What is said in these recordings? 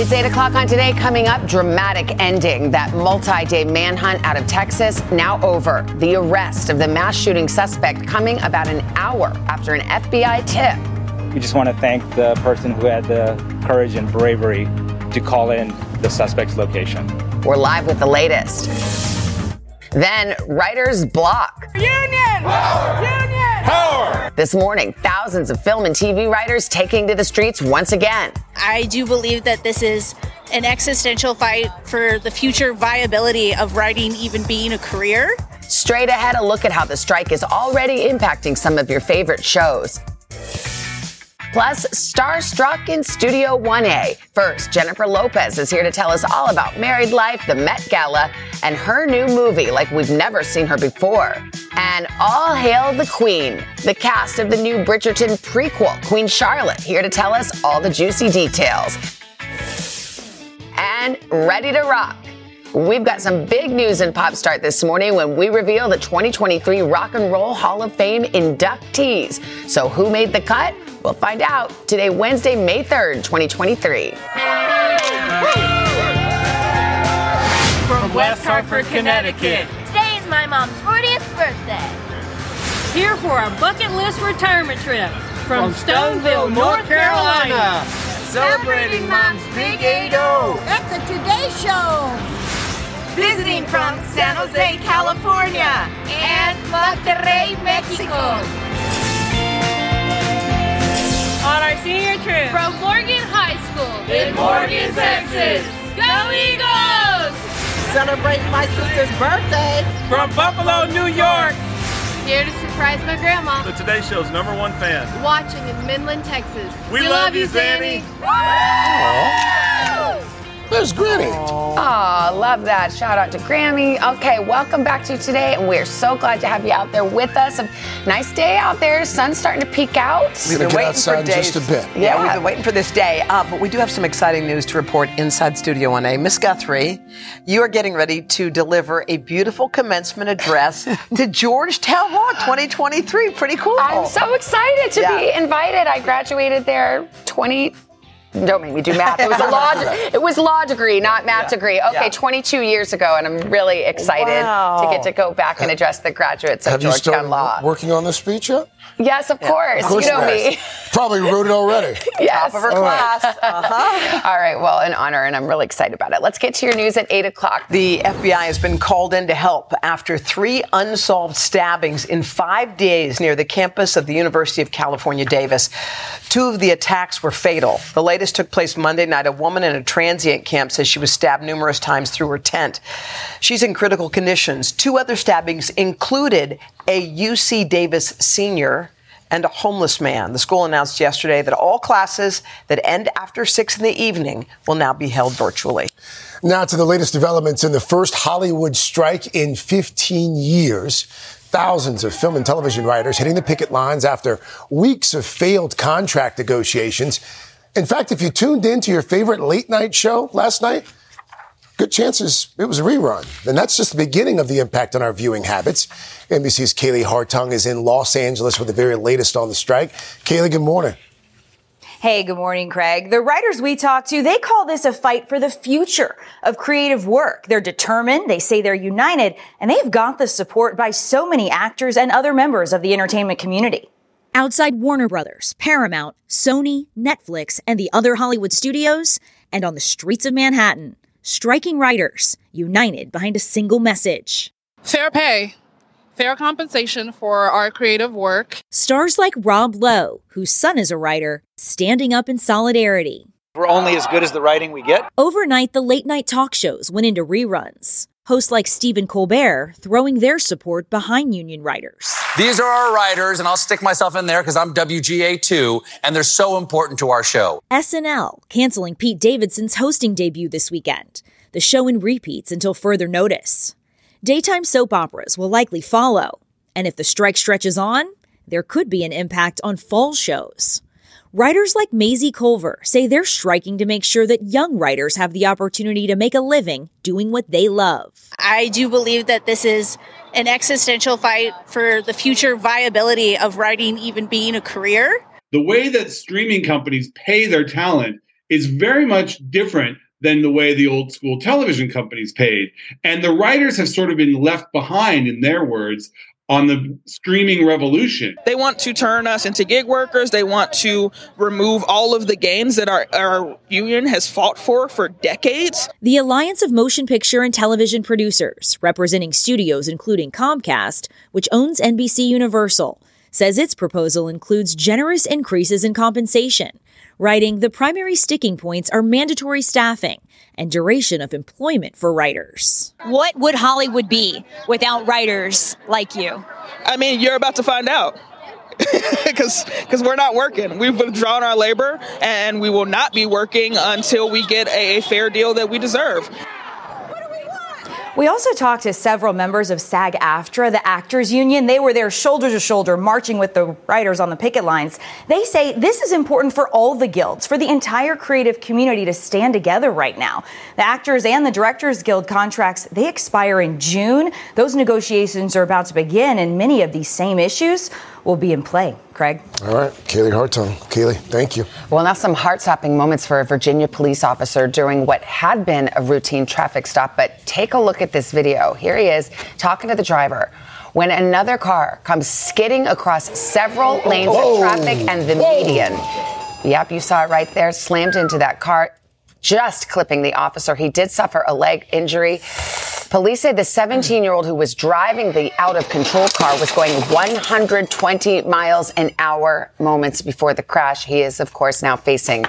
It's 8 o'clock on today. Coming up, dramatic ending. That multi day manhunt out of Texas now over. The arrest of the mass shooting suspect coming about an hour after an FBI tip. We just want to thank the person who had the courage and bravery to call in the suspect's location. We're live with the latest. Then, writer's block. Union! Power! Union! Power! This morning, thousands of film and TV writers taking to the streets once again. I do believe that this is an existential fight for the future viability of writing even being a career. Straight ahead, a look at how the strike is already impacting some of your favorite shows. Plus, starstruck in Studio 1A. First, Jennifer Lopez is here to tell us all about married life, the Met Gala, and her new movie like we've never seen her before. And all hail the Queen, the cast of the new Bridgerton prequel, Queen Charlotte, here to tell us all the juicy details. And ready to rock. We've got some big news in Pop Start this morning when we reveal the 2023 Rock and Roll Hall of Fame inductees. So, who made the cut? We'll find out today, Wednesday, May 3rd, 2023. From West Hartford, Connecticut. Today is my mom's 40th birthday. Here for our bucket list retirement trip from, from Stoneville, North Carolina. Celebrating Mom's Big 8 0 at the Today Show. Visiting from San Jose, California and Monterrey, Mexico. On our senior trip from Morgan High School in Morgan, Texas. Go Eagles! Celebrate my sister's birthday from Buffalo, New York. Here to surprise my grandma. The Today Show's number one fan. Watching in Midland, Texas. We, we love, love, you, Zanny. There's Granny. Aw, love that. Shout out to Grammy. Okay, welcome back to today, and we're so glad to have you out there with us. A nice day out there. Sun's starting to peek out. We've been waiting for days. just a bit. Yeah, yeah, we've been waiting for this day. Uh, but we do have some exciting news to report inside Studio 1A. Miss Guthrie, you are getting ready to deliver a beautiful commencement address to Georgetown Law 2023. Pretty cool. I'm so excited to yeah. be invited. I graduated there 20- don't make me do math. It was a law. it was law degree, not math yeah. degree. Okay, yeah. 22 years ago, and I'm really excited wow. to get to go back and address the graduates of Have Georgetown Law. Working on the speech yet? Yes, of, yeah. course. of course. You know me. Probably wrote it already. yes. Top of her All class. Right. Uh-huh. All right. Well, an honor, and I'm really excited about it. Let's get to your news at 8 o'clock. The FBI has been called in to help after three unsolved stabbings in five days near the campus of the University of California, Davis. Two of the attacks were fatal. The latest took place Monday night. A woman in a transient camp says she was stabbed numerous times through her tent. She's in critical conditions. Two other stabbings included a UC Davis senior and a homeless man. The school announced yesterday that all classes that end after 6 in the evening will now be held virtually. Now to the latest developments in the first Hollywood strike in 15 years. Thousands of film and television writers hitting the picket lines after weeks of failed contract negotiations. In fact, if you tuned in to your favorite late night show last night, good chances it was a rerun. And that's just the beginning of the impact on our viewing habits. NBC's Kaylee Hartung is in Los Angeles with the very latest on the strike. Kaylee, good morning. Hey, good morning, Craig. The writers we talked to, they call this a fight for the future of creative work. They're determined, they say they're united, and they've got the support by so many actors and other members of the entertainment community. Outside Warner Brothers, Paramount, Sony, Netflix, and the other Hollywood studios, and on the streets of Manhattan, striking writers united behind a single message fair pay, fair compensation for our creative work. Stars like Rob Lowe, whose son is a writer, standing up in solidarity. We're only as good as the writing we get. Overnight, the late night talk shows went into reruns. Hosts like Stephen Colbert throwing their support behind union writers. These are our writers, and I'll stick myself in there because I'm WGA too, and they're so important to our show. SNL canceling Pete Davidson's hosting debut this weekend. The show in repeats until further notice. Daytime soap operas will likely follow, and if the strike stretches on, there could be an impact on fall shows. Writers like Maisie Culver say they're striking to make sure that young writers have the opportunity to make a living doing what they love. I do believe that this is an existential fight for the future viability of writing even being a career. The way that streaming companies pay their talent is very much different than the way the old school television companies paid. And the writers have sort of been left behind, in their words, on the streaming revolution. They want to turn us into gig workers. They want to remove all of the gains that our, our union has fought for for decades. The Alliance of Motion Picture and Television Producers, representing studios including Comcast, which owns NBC Universal, says its proposal includes generous increases in compensation, writing the primary sticking points are mandatory staffing and duration of employment for writers. What would Hollywood be without writers like you? I mean, you're about to find out. Because because we're not working. We've withdrawn our labor, and we will not be working until we get a, a fair deal that we deserve. We also talked to several members of SAG AFTRA, the actors union. They were there shoulder to shoulder marching with the writers on the picket lines. They say this is important for all the guilds, for the entire creative community to stand together right now. The actors and the directors guild contracts, they expire in June. Those negotiations are about to begin and many of these same issues will be in play. Craig. All right, Kaylee Hartung. Kaylee, thank you. Well, now some heart-stopping moments for a Virginia police officer during what had been a routine traffic stop. But take a look at this video. Here he is talking to the driver when another car comes skidding across several lanes Whoa. of traffic and the Whoa. median. Yep, you saw it right there. Slammed into that car just clipping the officer. He did suffer a leg injury. Police say the 17 year old who was driving the out of control car was going 120 miles an hour moments before the crash. He is, of course, now facing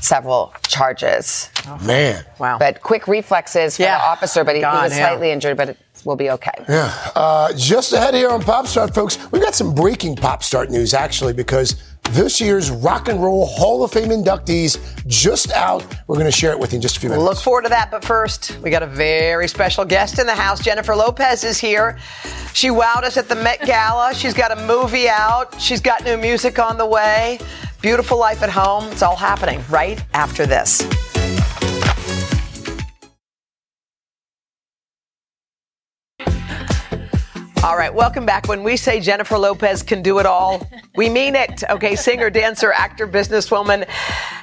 several charges. Oh, man. Wow. But quick reflexes for yeah. the officer, but he, God, he was yeah. slightly injured, but it will be okay. Yeah. Uh, just ahead here on Pop Start, folks, we've got some breaking Pop Start news, actually, because this year's Rock and Roll Hall of Fame inductees just out. We're going to share it with you in just a few minutes. Look forward to that. But first, we got a very special guest in the house. Jennifer Lopez is here. She wowed us at the Met Gala. She's got a movie out. She's got new music on the way. Beautiful life at home. It's all happening right after this. All right, welcome back. When we say Jennifer Lopez can do it all, we mean it. Okay, singer, dancer, actor, businesswoman.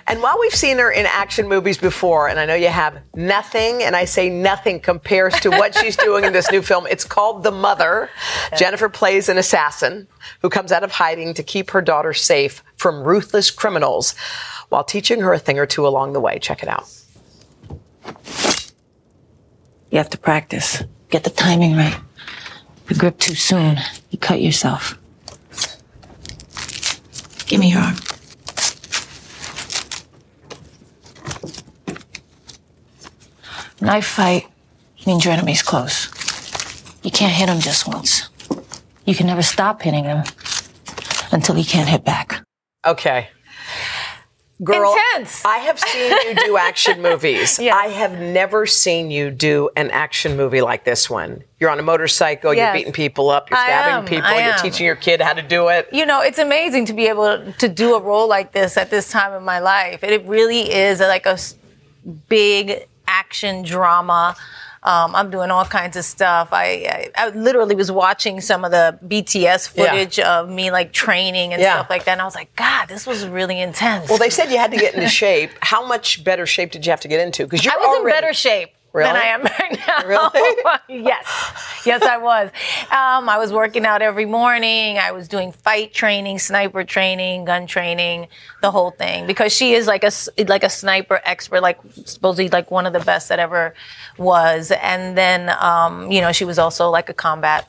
And while we've seen her in action movies before, and I know you have, nothing, and I say nothing compares to what she's doing in this new film. It's called The Mother. Jennifer plays an assassin who comes out of hiding to keep her daughter safe from ruthless criminals while teaching her a thing or two along the way. Check it out. You have to practice, get the timing right. You grip too soon, you cut yourself. Give me your arm. Knife fight means your enemy's close. You can't hit him just once. You can never stop hitting him until he can't hit back. Okay. Girl, Intense. I have seen you do action movies. yes. I have never seen you do an action movie like this one. You're on a motorcycle, yes. you're beating people up, you're stabbing people, you're teaching your kid how to do it. You know, it's amazing to be able to do a role like this at this time in my life. It really is like a big action drama um, I'm doing all kinds of stuff. I, I, I, literally was watching some of the BTS footage yeah. of me like training and yeah. stuff like that. And I was like, God, this was really intense. Well, they said you had to get into shape. How much better shape did you have to get into? Because I was already- in better shape. Really? than I am right now. Really? yes. Yes, I was. Um, I was working out every morning. I was doing fight training, sniper training, gun training, the whole thing. Because she is like a like a sniper expert, like supposedly like one of the best that ever was. And then, um, you know, she was also like a combat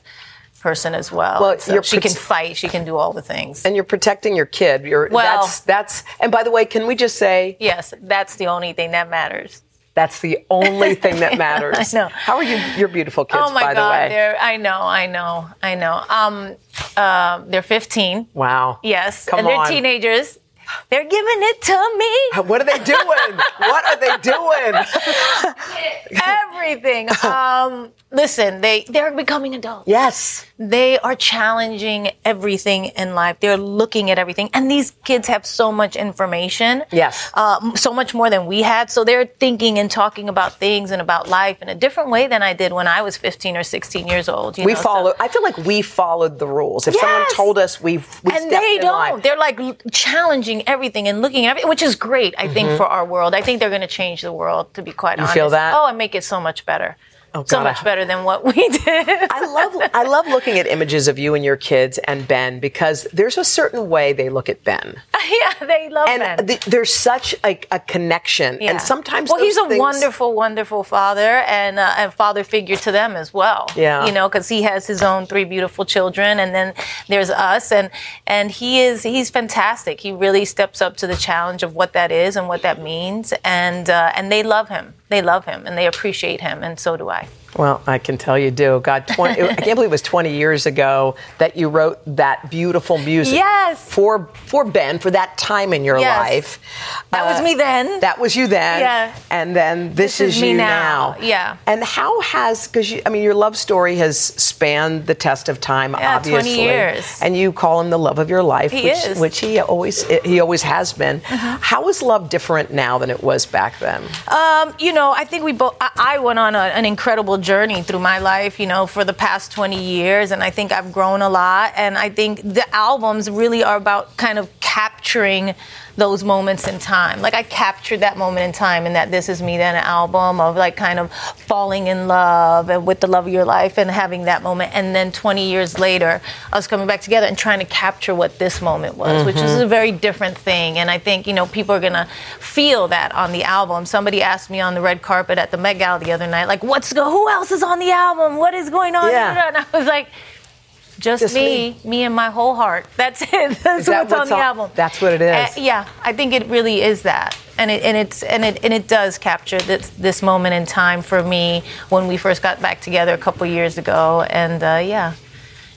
person as well. Well, so she can fight. She can do all the things. And you're protecting your kid. You're, well, that's that's. And by the way, can we just say? Yes, that's the only thing that matters. That's the only thing that matters. I know. How are you? Your beautiful kids, oh my by God, the way. I know, I know, I know. Um, uh, they're 15. Wow. Yes. Come and they're on. teenagers. They're giving it to me. What are they doing? what are they doing? Everything. Um, listen, they they're becoming adults. Yes. They are challenging everything in life. They're looking at everything, and these kids have so much information. Yes. Uh, so much more than we had. So they're thinking and talking about things and about life in a different way than I did when I was 15 or 16 years old. we know? follow. So, I feel like we followed the rules. If yes. someone told us we, we and they don't. They're like challenging changing everything and looking at everything, which is great, I think, Mhm. for our world. I think they're going to change the world, to be quite You honest. feel that? Oh, and make it so much better. Oh, so God, much I- better than what we did. I love I love looking at images of you and your kids and Ben because there's a certain way they look at Ben. yeah, they love and Ben. th- there's such a, a connection. Yeah. And sometimes well, he's a things- wonderful, wonderful father and uh, and father figure to them as well. Yeah. you know, because he has his own three beautiful children, and then there's us, and and he is he's fantastic. He really steps up to the challenge of what that is and what that means, and uh, and they love him. They love him and they appreciate him, and so do I. Well, I can tell you do. God, 20, I can't believe it was 20 years ago that you wrote that beautiful music. Yes. For for Ben for that time in your Yes. life. That was me then. That was you then. Yeah. And then this, This is me you now. Yeah. And how has because I mean your love story has spanned the test of time. Yeah, 20 obviously. years. And you call him the love of your life, He which, is. Mm-hmm. which he always he always has been. How is love different now than it was back then? Um, you know, I think we both. I, I went on a, an incredible journey through my life. You know, for the past 20 years, and I think I've grown a lot. And I think the albums really are about kind of capturing those moments in time. Like I captured that moment in time, and that "This Is Me" then an album of like kind of falling in love and with the love of your life and having that moment, and then 20 years later, us coming back together and trying to capture what this moment was, which is a mm-hmm. very different thing. And I think, you know, people are going to feel that on the album. Somebody asked me on the red carpet at the Met Gala the other night, like, what's go, who else is on the album? What is going on? Yeah. And I was like, just, Just me, me, and my whole heart. That's it. That's that what's, on the all- album. That's what it is. Uh, yeah, I think it really is that, and it and it's and it and it does capture this this moment in time for me when we first got back together a couple years ago, and uh, yeah,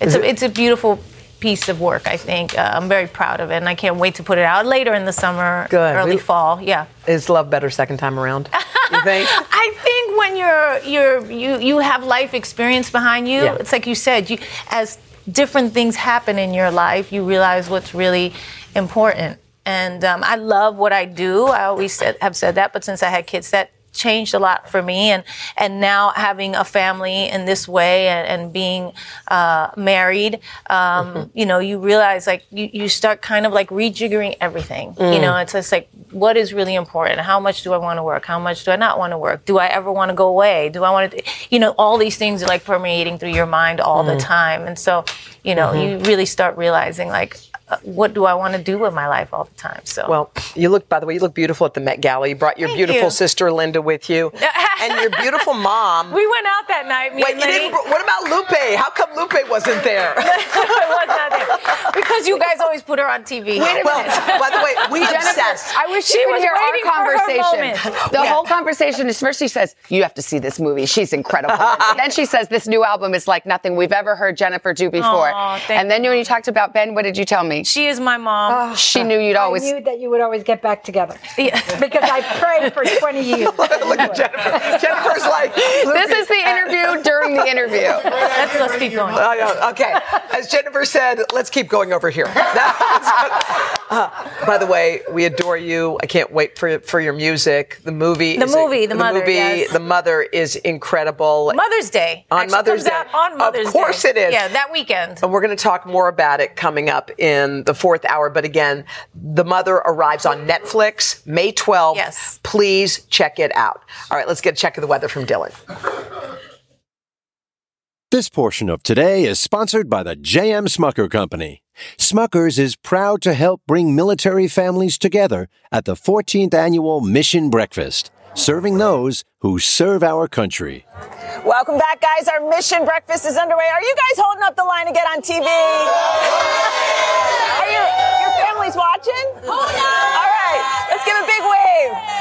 it's Is a it- it's a beautiful piece of work. I think uh, I'm very proud of it, and I can't wait to put it out later in the summer, Good. early We- fall. Yeah. Is love better second time around? You think? I think when you're you're you you have life experience behind you, Yeah. it's like you said, you as different things happen in your life, you realize what's really important. And um, I love what I do. I always said, have said that, but since I had kids, that changed a lot for me. And and now having a family in this way and, and being uh, married, um, you know, you realize like you, you start kind of like rejiggering everything. You Mm. know, it's just like what is really important. How much do I want to work? How much do I not want to work? Do I ever want to go away? Do I want to? You know, all these things are like permeating through your mind all the Mm. time. And so, you know, Mhm. you really start realizing like. What do I want to do with my life all the time? So, Well, you look, by the way, you look beautiful at the Met Gala. You brought your Thank beautiful you. sister Linda with you, and your beautiful mom. we went out that night. Wait, and you didn't, what about Lupe? How come Lupe wasn't there? Was not there. Because you guys always put her on TV. Wait a Well, minute. by the way, we Jennifer, obsessed. I wish She you was hear our waiting for her conversation. The Yeah. whole conversation is first she says, You have to see this movie. She's incredible. then she says, This new album is like nothing we've ever heard Jennifer do before. Aw, thank and then when you talked about Ben, what did you tell me? She is my mom. Oh, she knew you'd always. I knew that you would always get back together. Yeah. Because I prayed for 20 years. Look at Jennifer. Jennifer's like, this is the interview during the interview. Let's, let's keep going. Oh, I. Okay. As Jennifer said, let's keep going over here. Uh, by the way, we adore you. I can't wait for for your music. The movie. The is- movie, The Mother, movie, yes. The mother is incredible. Mother's Day. On Actually Mother's comes Day. out on Mother's Day. of course Day. it is. Yeah, that weekend. And we're going to talk more about it coming up in the fourth hour. But again, The Mother arrives on Netflix May 12th. Yes. Please check it out. All right, let's get a check of the weather from Dylan. This portion of today is sponsored by the J.M. Smucker Company. Smuckers is proud to help bring military families together at the 14th annual Mission Breakfast, serving those who serve our country. Welcome back, guys. Our mission breakfast is underway. Are you guys holding up the line to get on TV? Are you, your family's watching? All right, let's give a big wave.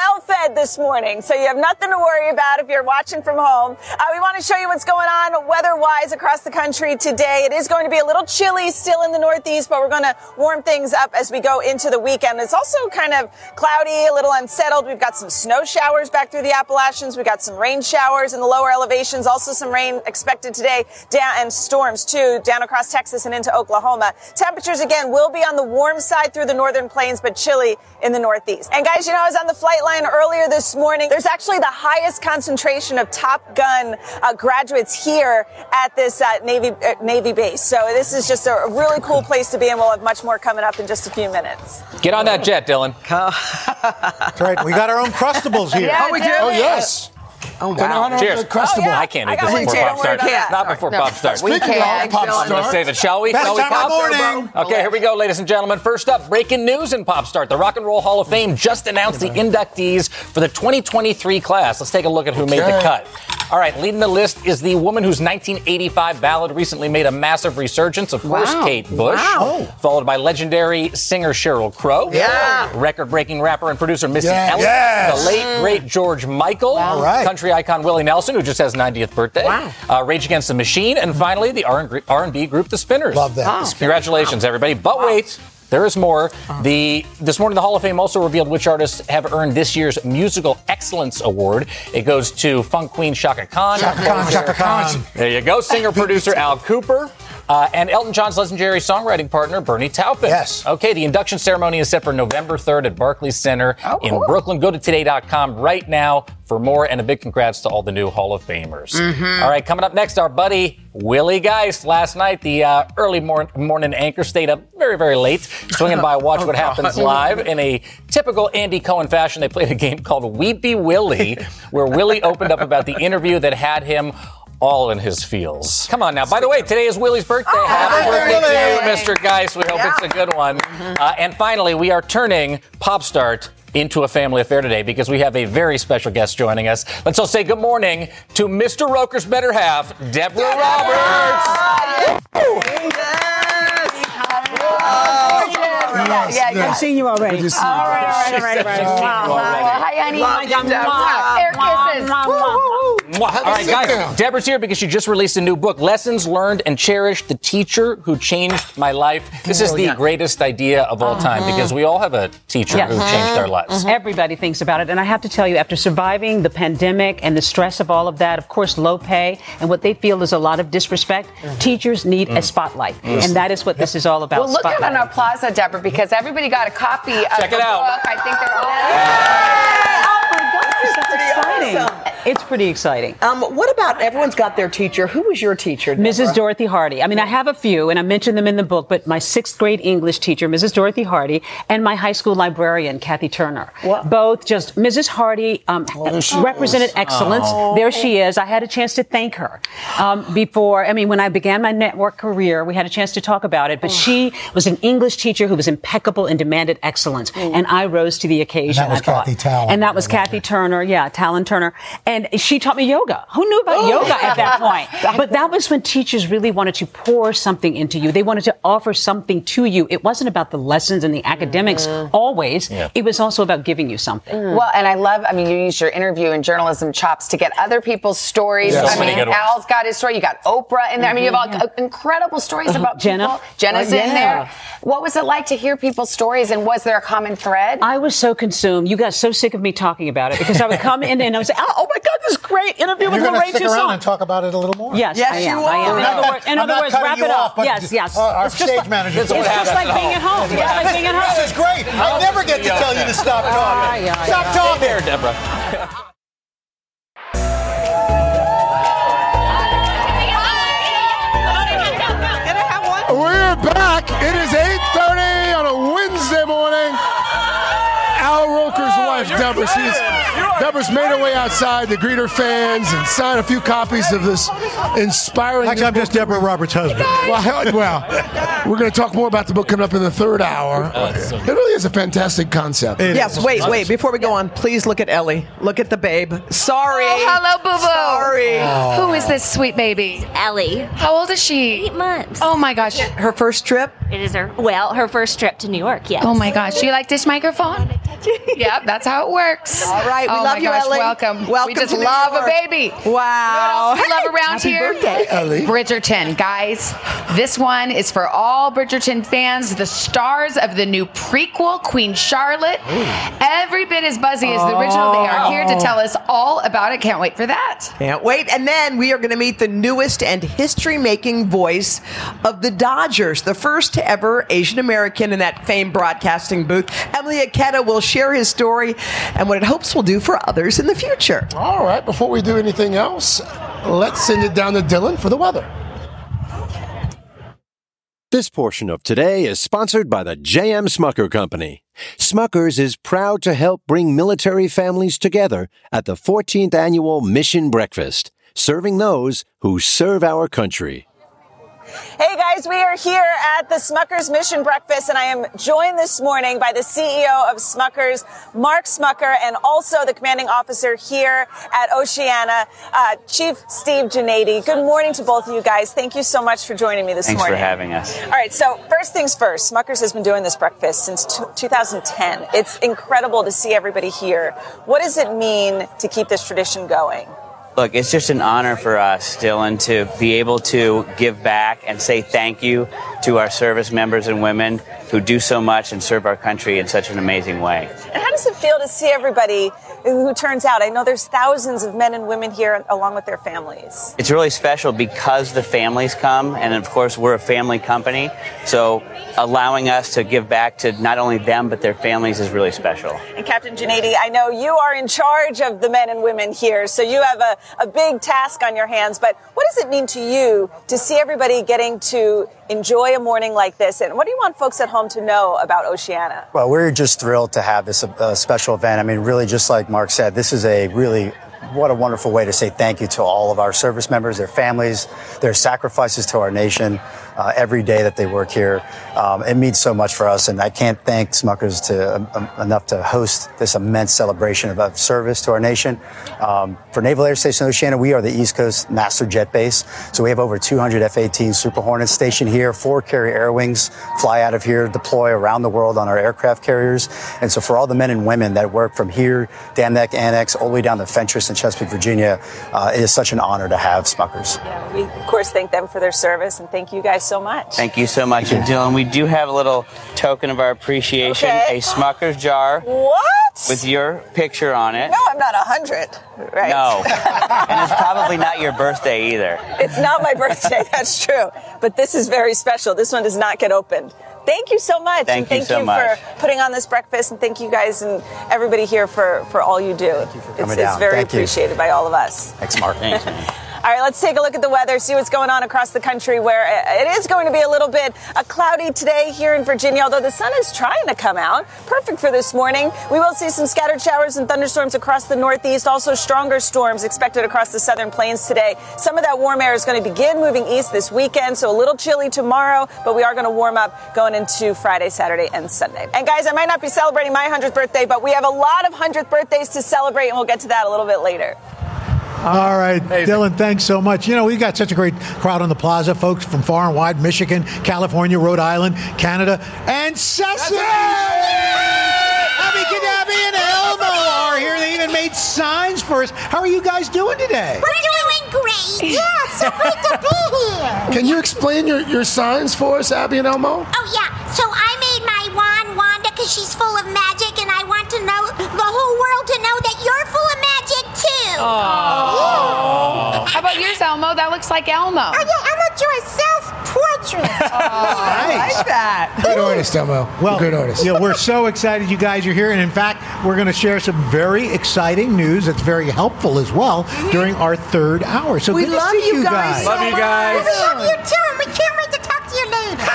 Well fed this morning, so you have nothing to worry about if you're watching from home. Uh, we want to show you what's going on weather-wise across the country today. It is going to be a little chilly still in the Northeast, but we're going to warm things up as we go into the weekend. It's also kind of cloudy, a little unsettled. We've got some snow showers back through the Appalachians. We've got some rain showers in the lower elevations. Also some rain expected today down and storms too down across Texas and into Oklahoma. Temperatures again will be on the warm side through the northern plains, but chilly in the northeast. And guys, you know, I was on the flight line earlier this morning. There's actually the highest concentration of Top Gun uh, graduates here at this uh, Navy uh, Navy base. So this is just a really cool place to be, and we'll have much more coming up in just a few minutes. Get on that jet, Dylan. That's right. We got our own Crustables here. Yeah, Oh, we do? Oh, yes. Oh, In honor of Cheers. the Crustable. I can't eat got this before too. Pop Don't worry Start. about that. Not before No. Pop Start. We can. of Pop Dylan. Let's save it, shall we? Best shall we, time Pop? the morning. Okay, here we go, ladies and gentlemen. First up, breaking news in Pop Start. The Rock and Roll Hall of Fame just announced the inductees for the 2023 class. Let's take a look at who made the cut. All right, leading the list is the woman whose 1985 ballad recently made a massive resurgence. Of course, Wow. Kate Bush. Wow. Followed by legendary singer Sheryl Crow. Yeah. Record-breaking rapper and producer Missy Yes. Elliott. Yes. The late, great George Michael. All right. Country icon Willie Nelson, who just has 90th birthday. Wow. Uh, Rage Against the Machine. And finally, the R&B group The Spinners. Love that. Oh. Congratulations, everybody. But wait. There is more. The this morning, the Hall of Fame also revealed which artists have earned this year's Musical Excellence Award. It goes to funk queen Chaka Khan. Chaka Khan, Chaka Khan. There you go. Singer producer Al Kooper. Uh, and Elton John's legendary songwriting partner, Bernie Taupin. Yes. Okay, the induction ceremony is set for November 3rd at Barclays Center in Brooklyn. Go to today.com right now for more. And a big congrats to all the new Hall of Famers. All right, coming up next, our buddy Willie Geist. Last night, the uh, early mor- morning anchor stayed up very, very late, swinging by Watch What Happens Live. In a typical Andy Cohen fashion, they played a game called Weepy Willie, where Willie opened up about the interview that had him all in his feels. Come on now. By the way, today is Willie's birthday. Happy birthday to you, Mr. Geist. We hope it's a good one. Uh, and finally, we are turning Pop Start into a family affair today because we have a very special guest joining us. Let's all say good morning to Mr. Roker's better half, Deborah Roberts. Yeah, yeah. I've seen you already. Good to see you. All right, all right, all right, all right. Hi, honey. Mwah, Air kisses. Mwah. All right, guys. down. Deborah's here because she just released a new book, Lessons Learned and Cherished: The Teacher Who Changed My Life. This is oh, the greatest idea of all uh-huh. time because we all have a teacher Yes. who uh-huh. changed our lives. Uh-huh. Everybody thinks about it. And I have to tell you, after surviving the pandemic and the stress of all of that, of course, low pay and what they feel is a lot of disrespect, teachers need a mm. spotlight. Mm. And that is what this is all about. Well, look at spotlight. our plaza, Deborah, because everybody got a copy of Check the it out. book. I think they're all. Oh my gosh, that's exciting. It's pretty exciting. Um, what about everyone's got their teacher? Who was your teacher? Mrs. Dorothy Hardy. I mean, I have a few, and I mentioned them in the book, but my sixth grade English teacher, Mrs. Dorothy Hardy, and my high school librarian, Kathy Turner. Both just, Mrs. Hardy um, represented excellence. There she is. I had a chance to thank her um, before. I mean, when I began my network career, we had a chance to talk about it, but she was an English teacher who was impeccable and demanded excellence. And I rose to the occasion. that was I. Kathy Talon. And that was Kathy Turner. Yeah, Talon Turner. And she taught me yoga. Who knew about oh. yoga at that point? But that was when teachers really wanted to pour something into you. They wanted to offer something to you. It wasn't about the lessons and the academics mm-hmm. always. It was also about giving you something. Mm. Well, and I love, I mean, you use your interview and journalism chops to get other people's stories. Yes. I mean. Al's got his story. You got Oprah in there. I mean, you have all mm-hmm. incredible stories uh-huh. about Jenna. people. Jenna's Oh, in there. What was it like to hear people's stories, and was there a common thread? I was so consumed. You got so sick of me talking about it because I would come in and I would say, "Oh, oh my God, this great interview with You're going to Lorraine stick around Toussaint." and talk about it a little more? Yes, Yes, I am. you I am. are. In other words, in other words wrap you it off, up. but Yes, yes. Our, our It's stage like- manager. This is It's what just happens like at being at home. home. It's like being at home. This is great. I never get to tell you to stop talking. yeah, Stop talking. There, Deborah. We're back. It is 8.30 on a Wednesday morning. Al Roker's wife, Deborah. She's, Deborah's made her way outside to greet her fans and sign a few copies of this inspiring Actually, I'm just Deborah Roberts' husband. well, well, we're going to talk more about the book coming up in the third hour. It really is a fantastic concept. It Yes, is. wait, wait. Before we go on, please look at Ellie. Look at the babe. Sorry. Oh, hello, boo boo. Sorry. Who is this sweet baby? Ellie. How old is she? Eight months. Oh my gosh. Her first trip? It is her, well, her first trip to New York, yes. Oh my gosh. Do You like this microphone? yep, that's how it works. All right, we oh love my you, gosh, Ellie. Welcome. Welcome We just love a baby. Wow. We love around here. birthday, Ellie. Bridgerton, guys. This one is for all Bridgerton fans, the stars of the new prequel, Queen Charlotte. Every bit as buzzy as the original. They are here to tell us all about it. Can't wait for that. Can't wait. And then we are going to meet the newest and history making voice of the Dodgers, the first ever Asian American in that famed broadcasting booth. Emilie Ikeda will will share his story and what it hopes will do for others in the future. All right, before we do anything else, let's send it down to Dylan for the weather. This portion of today is sponsored by the J.M. Smucker Company. Smuckers is proud to help bring military families together at the 14th annual Mission Breakfast, serving those who serve our country. Hey guys, we are here at the Smuckers Mission Breakfast, and I am joined this morning by the CEO of Smuckers, Mark Smucker, and also the commanding officer here at Oceana, uh, Chief Steve Gennady. Good morning to both of you guys. Thank you so much for joining me this Thanks morning. Thanks for having us. All right, so first things first, Smuckers has been doing this breakfast since t- 2010. It's incredible to see everybody here. What does it mean to keep this tradition going? Look, it's just an honor for us, Dylan, to be able to give back and say thank you to our service members and women who do so much and serve our country in such an amazing way. And how does it feel to see everybody who turns out? I know there's thousands of men and women here along with their families. It's really special because the families come, and of course, we're a family company. So, allowing us to give back to not only them, but their families is really special. And Captain Gennady, I know you are in charge of the men and women here, so you have a, a big task on your hands. But what does it mean to you to see everybody getting to enjoy a morning like this? And what do you want folks at home to know about Oceana? Well, we're just thrilled to have this uh, special event. I mean, really, just like Mark said, this is a really what a wonderful way to say thank you to all of our service members, their families, their sacrifices to our nation uh, every day that they work here. Um, it means so much for us, and I can't thank Smuckers to, um, um, enough to host this immense celebration of, of service to our nation. Um, for Naval Air Station Oceana, we are the East Coast master jet base, so we have over 200 F-18 Super Hornets stationed here. Four carrier air wings fly out of here, deploy around the world on our aircraft carriers, and so for all the men and women that work from here, Dam Neck Annex, all the way down to Fentress and Chesapeake, Virginia, uh, it is such an honor to have Smuckers. Yeah, we of course thank them for their service, and thank you guys so much. Thank you so much. And Dylan, we do have a little token of our appreciation Okay. a Smucker's jar What? with your picture on it. No, I'm not a hundred, right? No. and it's probably not your birthday either. It's not my birthday, that's true. But this is very special. This one does not get opened. Thank you so much. Thank and you so you much. for putting on this breakfast and thank you guys and everybody here for, for all you do. it's, coming it's down. very Thank you. appreciated by all of us. Thanks, Mark. Thanks, man. All right, let's take a look at the weather, see what's going on across the country where it is going to be a little bit uh, cloudy today here in Virginia, although the sun is trying to come out. Perfect for this morning. We will see some scattered showers and thunderstorms across the northeast, also stronger storms expected across the southern plains today. Some of that warm air is going to begin moving east this weekend, so a little chilly tomorrow, but we are going to warm up going into Friday, Saturday, and Sunday. And guys, I might not be celebrating my 100th birthday, but we have a lot of 100th birthdays to celebrate, and we'll get to that a little bit later. All right, Dylan, thanks so much. You know, we've got such a great crowd on the plaza, folks from far and wide Michigan, California, Rhode Island, Canada, and Sesame! Abby Cadabby and Elmo are here. They even made signs for us. How are you guys doing today? We're doing great. Yeah, so great to be here. Can you explain your, your signs for us, Abby and Elmo? Oh yeah, so I made my wand Wanda because she's full of magic, and I want to know the whole world to know that you're full of magic too. How about yours, Elmo? That looks like Elmo. Oh yeah, Elmo drew a self-portrait. Nice. Oh, I like that. Good artist, Elmo. Well, Good artist. Yeah, we're so excited you guys are here. And in fact, we're going to share some very exciting news that's very helpful as well during our third hour. So We good to love see you you guys guys. so Love you guys. We love you too, and we can't wait to talk to you later.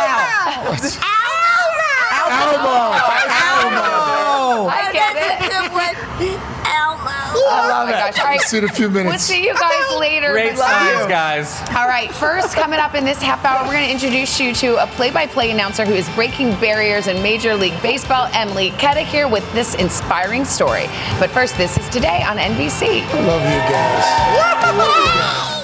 Oh, it's Elmo. Elmo. I get it. Elmo. I love oh, it. Gosh. All right. See you in a few minutes. We'll see you guys later. Great We love you. guys. All right, first, coming up in this half hour, we're going to introduce you to a play by play announcer who is breaking barriers in Major League Baseball, Emilie Ikeda, here with this inspiring story. But first, this is today on NBC. Love you guys.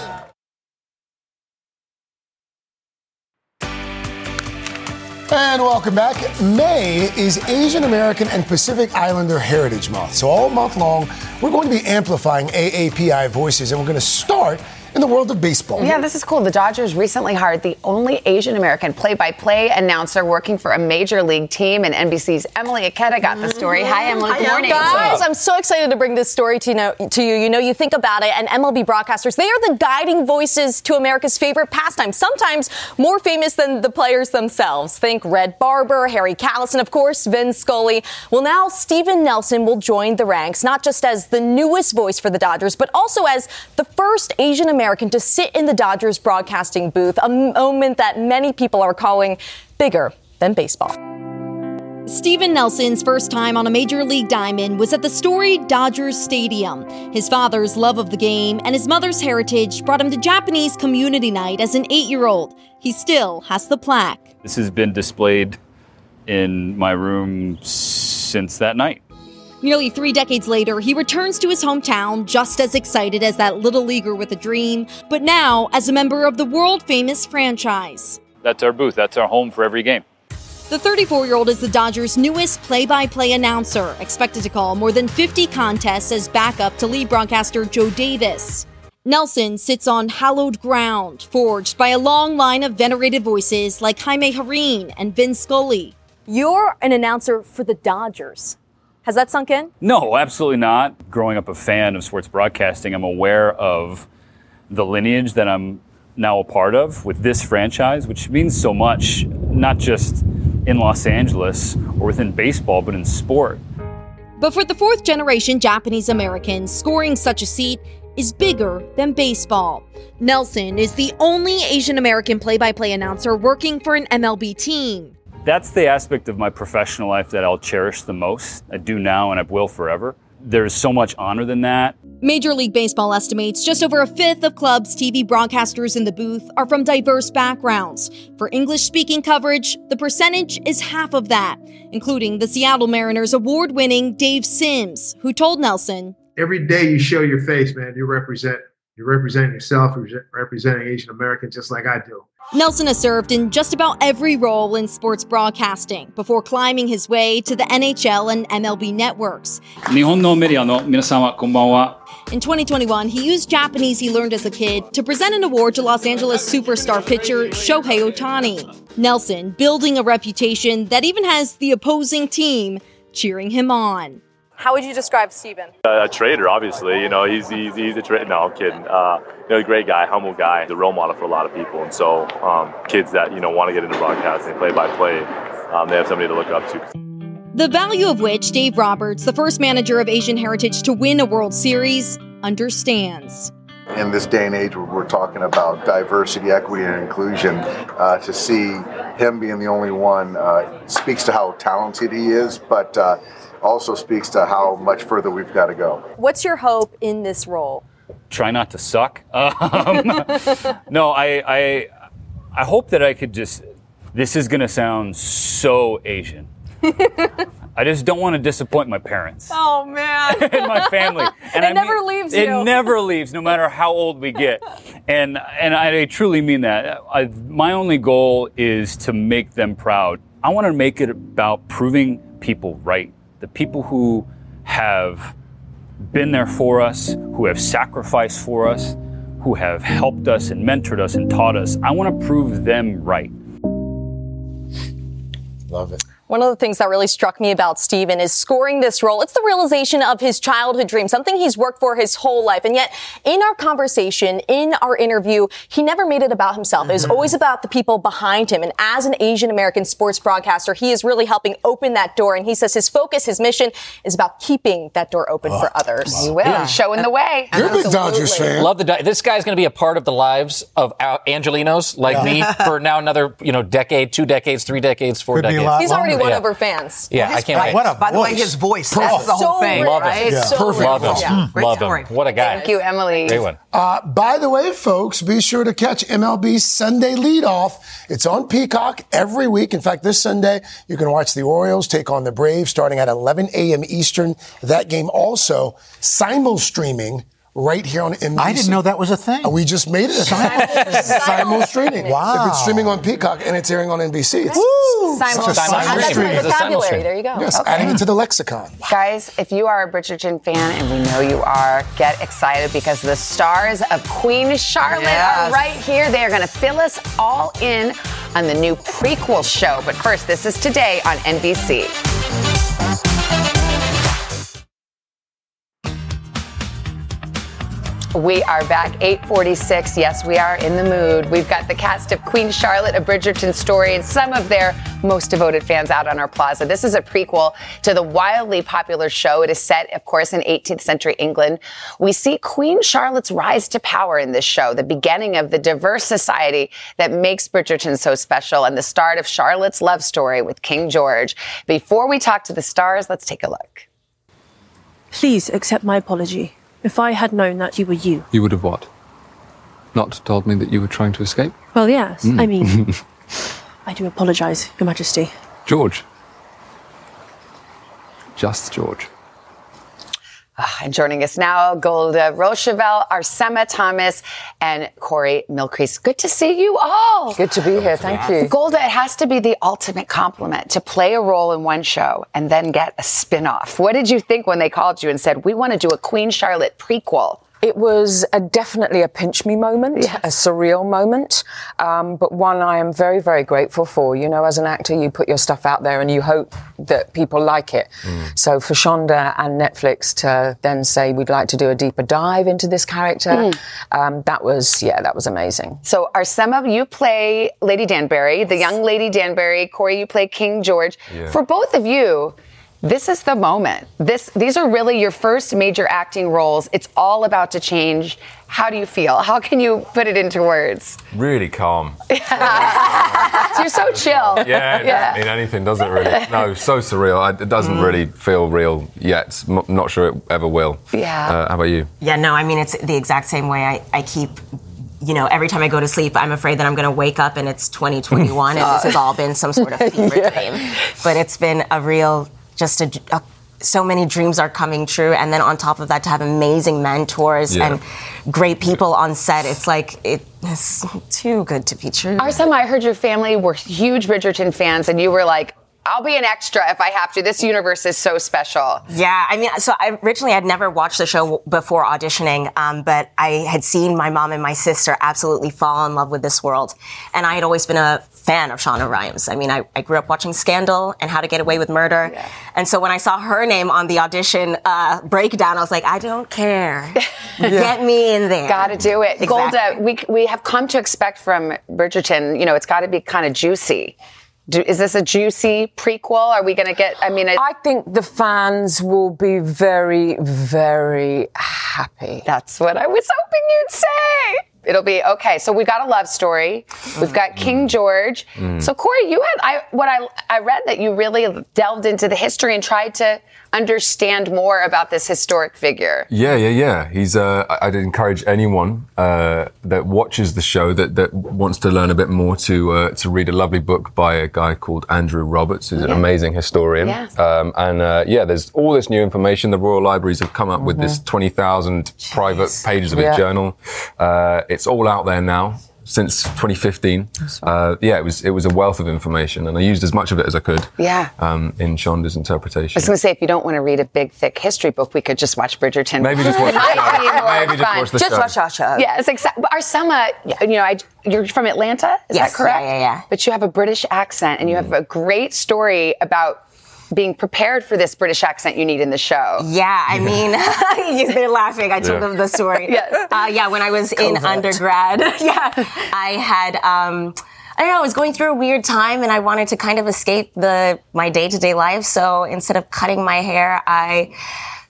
And welcome back. May is Asian American and Pacific Islander Heritage Month. So, all month long, we're going to be amplifying AAPI voices, and we're going to start in the world of baseball. Yeah, this is cool. The Dodgers recently hired the only Asian American play by play announcer working for a major league team, and NBC's Emilie Ikeda got the story. Hi, Emilie. Good morning. Guys, I'm so excited to bring this story to you, know, to you. You know, you think about it, and MLB broadcasters, they are the guiding voices to America's favorite pastime, sometimes more famous than the players themselves. Think Red Barber, Harry Kalas, and of course, Vin Scully. Well, now Stephen Nelson will join the ranks, not just as the newest voice for the Dodgers, but also as the first Asian American to sit in the Dodgers broadcasting booth, a moment that many people are calling bigger than baseball. Stephen Nelson's first time on a major league diamond was at the storied Dodgers Stadium. His father's love of the game and his mother's heritage brought him to Japanese community night as an eight year old. He still has the plaque. This has been displayed in my room since that night. Nearly three decades later, he returns to his hometown just as excited as that little leaguer with a dream, but now as a member of the world famous franchise. That's our booth, that's our home for every game. The 34 year old is the Dodgers' newest play by play announcer, expected to call more than 50 contests as backup to lead broadcaster Joe Davis. Nelson sits on hallowed ground, forged by a long line of venerated voices like Jaime Jarrín and Vin Scully. You're an announcer for the Dodgers. Has that sunk in? No, absolutely not. Growing up a fan of sports broadcasting, I'm aware of the lineage that I'm now a part of with this franchise, which means so much, not just in Los Angeles or within baseball, but in sport. But for the fourth generation Japanese Americans, scoring such a seat is bigger than baseball. Nelson is the only Asian American play by play announcer working for an MLB team. That's the aspect of my professional life that I'll cherish the most. I do now and I will forever. There's so much honor than that. Major League Baseball estimates just over a fifth of clubs' TV broadcasters in the booth are from diverse backgrounds. For English speaking coverage, the percentage is half of that, including the Seattle Mariners award winning Dave Sims, who told Nelson Every day you show your face, man, you represent. You're representing yourself, you're representing Asian Americans just like I do. Nelson has served in just about every role in sports broadcasting before climbing his way to the NHL and MLB networks. In 2021, he used Japanese he learned as a kid to present an award to Los Angeles superstar pitcher Shohei Ohtani. Nelson building a reputation that even has the opposing team cheering him on. How would you describe Stephen? a trader, obviously. You know, he's he's, he's a trader. No, I'm kidding. Uh, you know, a great guy, humble guy, the role model for a lot of people. And so, um, kids that you know want to get into broadcasting, play by play, um, they have somebody to look up to. The value of which Dave Roberts, the first manager of Asian heritage to win a World Series, understands. In this day and age where we're talking about diversity, equity, and inclusion, uh, to see him being the only one uh, speaks to how talented he is, but uh, also speaks to how much further we've got to go. What's your hope in this role? Try not to suck. Um, no, I, I, I hope that I could just. This is going to sound so Asian. I just don't want to disappoint my parents Oh man. and my family. And it I never mean- leaves It you. never leaves, no matter how old we get. And and I truly mean that. I, my only goal is to make them proud. I want to make it about proving people right. The people who have been there for us, who have sacrificed for us, who have helped us and mentored us and taught us. I want to prove them right. Love it. One of the things that really struck me about Stephen is scoring this role. It's the realization of his childhood dream, something he's worked for his whole life. And yet, in our conversation, in our interview, he never made it about himself. It was mm-hmm. always about the people behind him. And as an Asian American sports broadcaster, he is really helping open that door. And he says his focus, his mission is about keeping that door open for oh, others. You will. He's showing the way. You're a big Dodgers fan. Love the. Di- This guy's going to be a part of the lives of Angelinos like me for now another you know decade, two decades, three decades, four Could be a decades. lot He's already won Yeah. over fans. Yeah, I can't wait. What a By the way, his voice, Perfect. that's the whole So thing, rich, right? Yeah, So perfect. Love him. rich. Yeah, great Love story. him. What a guy. Thank you, Emilie. Great one. Uh, by the way, folks, be sure to catch MLB Sunday leadoff. It's on Peacock every week. In fact, this Sunday, you can watch the Orioles take on the Braves starting at 11 a.m. Eastern. That game also simul streaming right here on NBC. I didn't know that was a thing. We just made it a thing. Simul streaming. Wow. If it's streaming on Peacock and it's airing on NBC, it's Woo! Simul- Simul- Simul- That's streaming. my vocabulary. There you go. Yes, Okay. adding it to the lexicon. Guys, if you are a Bridgerton fan, and we know you are, get excited because the stars of Queen Charlotte Yes. are right here. They are going to fill us all in on the new prequel show. But first, this is today on NBC. We are back 846. Yes, we are in the mood. We've got the cast of Queen Charlotte, a Bridgerton story, and some of their most devoted fans out on our plaza. This is a prequel to the wildly popular show. It is set, of course, in 18th century England. We see Queen Charlotte's rise to power in this show, the beginning of the diverse society that makes Bridgerton so special, and the start of Charlotte's love story with King George. Before we talk to the stars, let's take a look. Please accept my apology. If I had known that you were you. You would have what? Not told me that you were trying to escape? Well, yes. Mm. I mean, I do apologise, Your Majesty. George. Just George. Ah, And joining us now, Golda Rosheuvel, Arsema Thomas, and Corey Mylchreest. Good to see you all. Good to be here. Thank you. Golda, it has to be the ultimate compliment to play a role in one show and then get a spin off. What did you think when they called you and said, we want to do a Queen Charlotte prequel? It was a, definitely a pinch me moment, a surreal moment, um, but one I am very, very grateful for. You know, as an actor, you put your stuff out there and you hope that people like it. So for Shonda and Netflix to then say we'd like to do a deeper dive into this character, Mm. um, that was yeah, that was amazing. So, Arsema, you play Lady Danbury, the young Lady Danbury. Corey, you play King George. Yeah. For both of you, this is the moment. This, these are really your first major acting roles. It's all about to change. How do you feel? How can you put it into words? Really calm. You're so chill. Yeah, it doesn't mean anything, does it really? No, so surreal. I- It doesn't Mm. really feel real yet. M- not sure it ever will. Yeah. Uh, how about you? Yeah, no, I mean, it's the exact same way I, I keep, you know, every time I go to sleep, I'm afraid that I'm going to wake up and it's 2021 and this has all been some sort of fever Yeah. dream. But it's been a real, just a, a- so many dreams are coming true. And then on top of that, to have amazing mentors Yeah. and great people on set, it's like, it's too good to be true. Arsema, I heard your family were huge Bridgerton fans, and you were like, I'll be an extra if I have to. This universe is so special. Yeah, I mean, so I originally had never watched the show before auditioning, um, but I had seen my mom and my sister absolutely fall in love with this world, and I had always been a fan of Shonda Rhimes. I mean, I, I grew up watching Scandal and How to Get Away with Murder, and so when I saw her name on the audition uh, breakdown, I was like, I don't care, get me in there. Got to do it. Exactly. Golda, we, we have come to expect from Bridgerton, you know, it's got to be kind of juicy. Do, is this a juicy prequel? Are we going to get, I mean, I, I think the fans will be very, very happy. That's what I was hoping you'd say. It'll be okay. So we've got a love story. We've got King George. Mm. So Corey, you had I what I I read that you really delved into the history and tried to understand more about this historic figure. Yeah, yeah, yeah. He's. Uh, I'd encourage anyone uh, that watches the show that, that wants to learn a bit more to uh, to read a lovely book by a guy called Andrew Roberts, who's an amazing historian. Yes. Um, and uh, yeah, there's all this new information. The Royal Libraries have come up with this 20,000 private pages of Yeah. his journal. Uh, it's all out there now. Since 2015, uh, yeah, it was it was a wealth of information, and I used as much of it as I could Yeah. um, in Shonda's interpretation. I was going to say, if you don't want to read a big, thick history book, we could just watch Bridgerton. Maybe just watch It the show. Maybe just watch the Just show. watch our show. Yes, exactly. But Arsema, you know, I, you're from Atlanta, is Yes, that correct? yeah, yeah, yeah. But you have a British accent, and you have a great story about being prepared for this British accent you need in the show. Yeah, I mean, they're laughing. I told Yeah. them the story. Yes. Uh, yeah, when I was in undergrad, yeah, I had. Um, I don't know. I was going through a weird time, and I wanted to kind of escape the my day to day life. So instead of cutting my hair, I ke-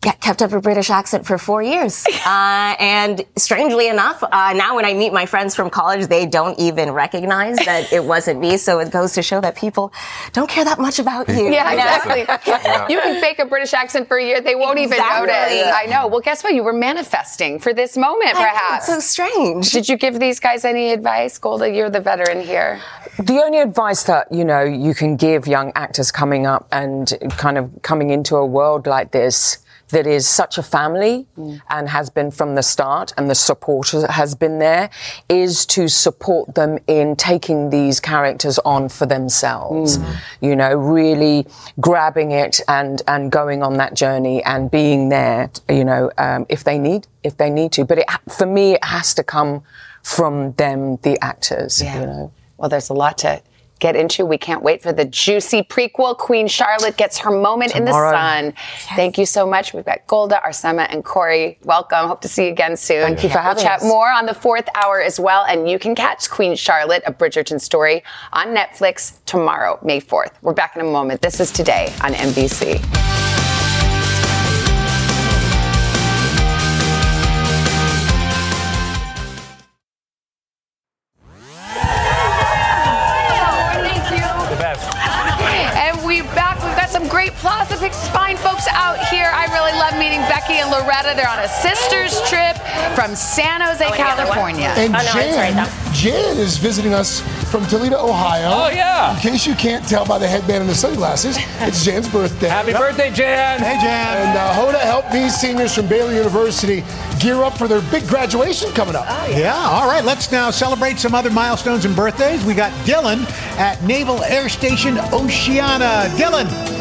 kept up a British accent for four years. uh, and strangely enough, uh, now when I meet my friends from college, they don't even recognize that it wasn't me. So it goes to show that people don't care that much about you. Yeah, you know? exactly. You can fake a British accent for a year; they won't Exactly. even notice. I know. Well, guess what? You were manifesting for this moment, I know, perhaps. it's so strange. Did you give these guys any advice, Golda? You're the veteran here. The only advice that, you know, you can give young actors coming up and kind of coming into a world like this, that is such a family and has been from the start, and the support has been there, is to support them in taking these characters on for themselves. You know, really grabbing it and and going on that journey and being there. You know, um, if they need if they need to, but it, for me, it has to come from them, the actors. Yeah. You know. Well, there's a lot to get into. We can't wait for the juicy prequel. Queen Charlotte gets her moment in the Tomorrow. sun. Thank you so much. We've got Golda, Arsema, and Corey. Welcome. Hope to see you again soon. Thank you for having We'll chat us. more on the fourth hour as well. And you can catch Queen Charlotte, a Bridgerton story, on Netflix tomorrow, May 4th. We're back in a moment. This is today on NBC. Great Plaza Picks fine folks out here. I really love meeting Becky and Loretta. They're on a sisters trip from San Jose, California. And Jan, Jan is visiting us from Toledo, Ohio. Oh, yeah. In case you can't tell by the headband and the sunglasses, it's Jan's birthday. Happy birthday, Jan. Hey, Jan. And uh, Hoda helped these seniors from Baylor University gear up for their big graduation coming up. Oh, yeah. Yeah, all right. Let's now celebrate some other milestones and birthdays. We got Dylan at Naval Air Station Oceana. Dylan.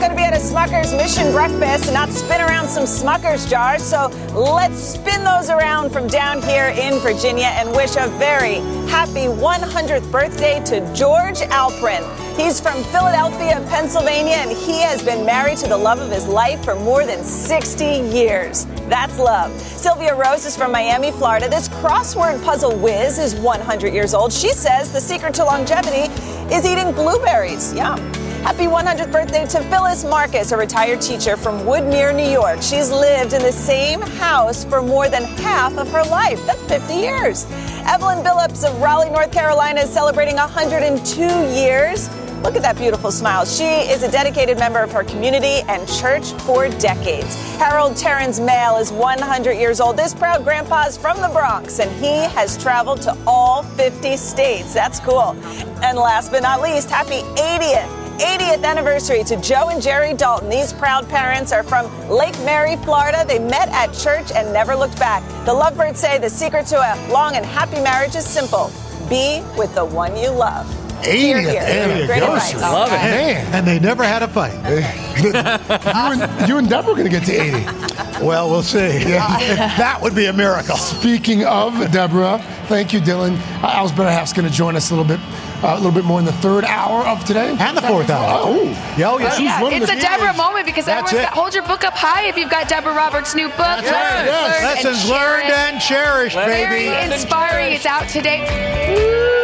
Going to be at a Smucker's Mission Breakfast and not spin around some Smucker's jars. So let's spin those around from down here in Virginia and wish a very happy 100th birthday to George Alprin. He's from Philadelphia, Pennsylvania, and he has been married to the love of his life for more than 60 years. That's love. Sylvia Rose is from Miami, Florida. This crossword puzzle whiz is 100 years old. She says the secret to longevity is eating blueberries. Yum. Happy 100th birthday to Phyllis Marcus, a retired teacher from Woodmere, New York. She's lived in the same house for more than half of her life. That's 50 years. Evelyn Billups of Raleigh, North Carolina is celebrating 102 years. Look at that beautiful smile. She is a dedicated member of her community and church for decades. Harold Terrence Mail is 100 years old. This proud grandpa is from the Bronx and he has traveled to all 50 states. That's cool. And last but not least, happy 80th 80th anniversary to Joe and Jerry Dalton. These proud parents are from Lake Mary, Florida. They met at church and never looked back. The lovebirds say the secret to a long and happy marriage is simple be with the one you love. Here, 80th anniversary. Love it. Man. And they never had a fight. you, and, you and Deborah are going to get to 80. Well, we'll see. that would be a miracle. Speaking of Deborah, thank you, Dylan. Uh, Al's Better Half's going to join us a little bit, uh, a little bit more in the third hour of today And the fourth hour. Oh, Yo, yeah. She's Yeah, one of it's the a Deborah moment because That's everyone's it. got, hold your book up high if you've got Deborah Roberts' new book. That's right. Lessons Learned and Lessons learned Cherished. and cherished, Very baby. inspiring. It's out today. Woo!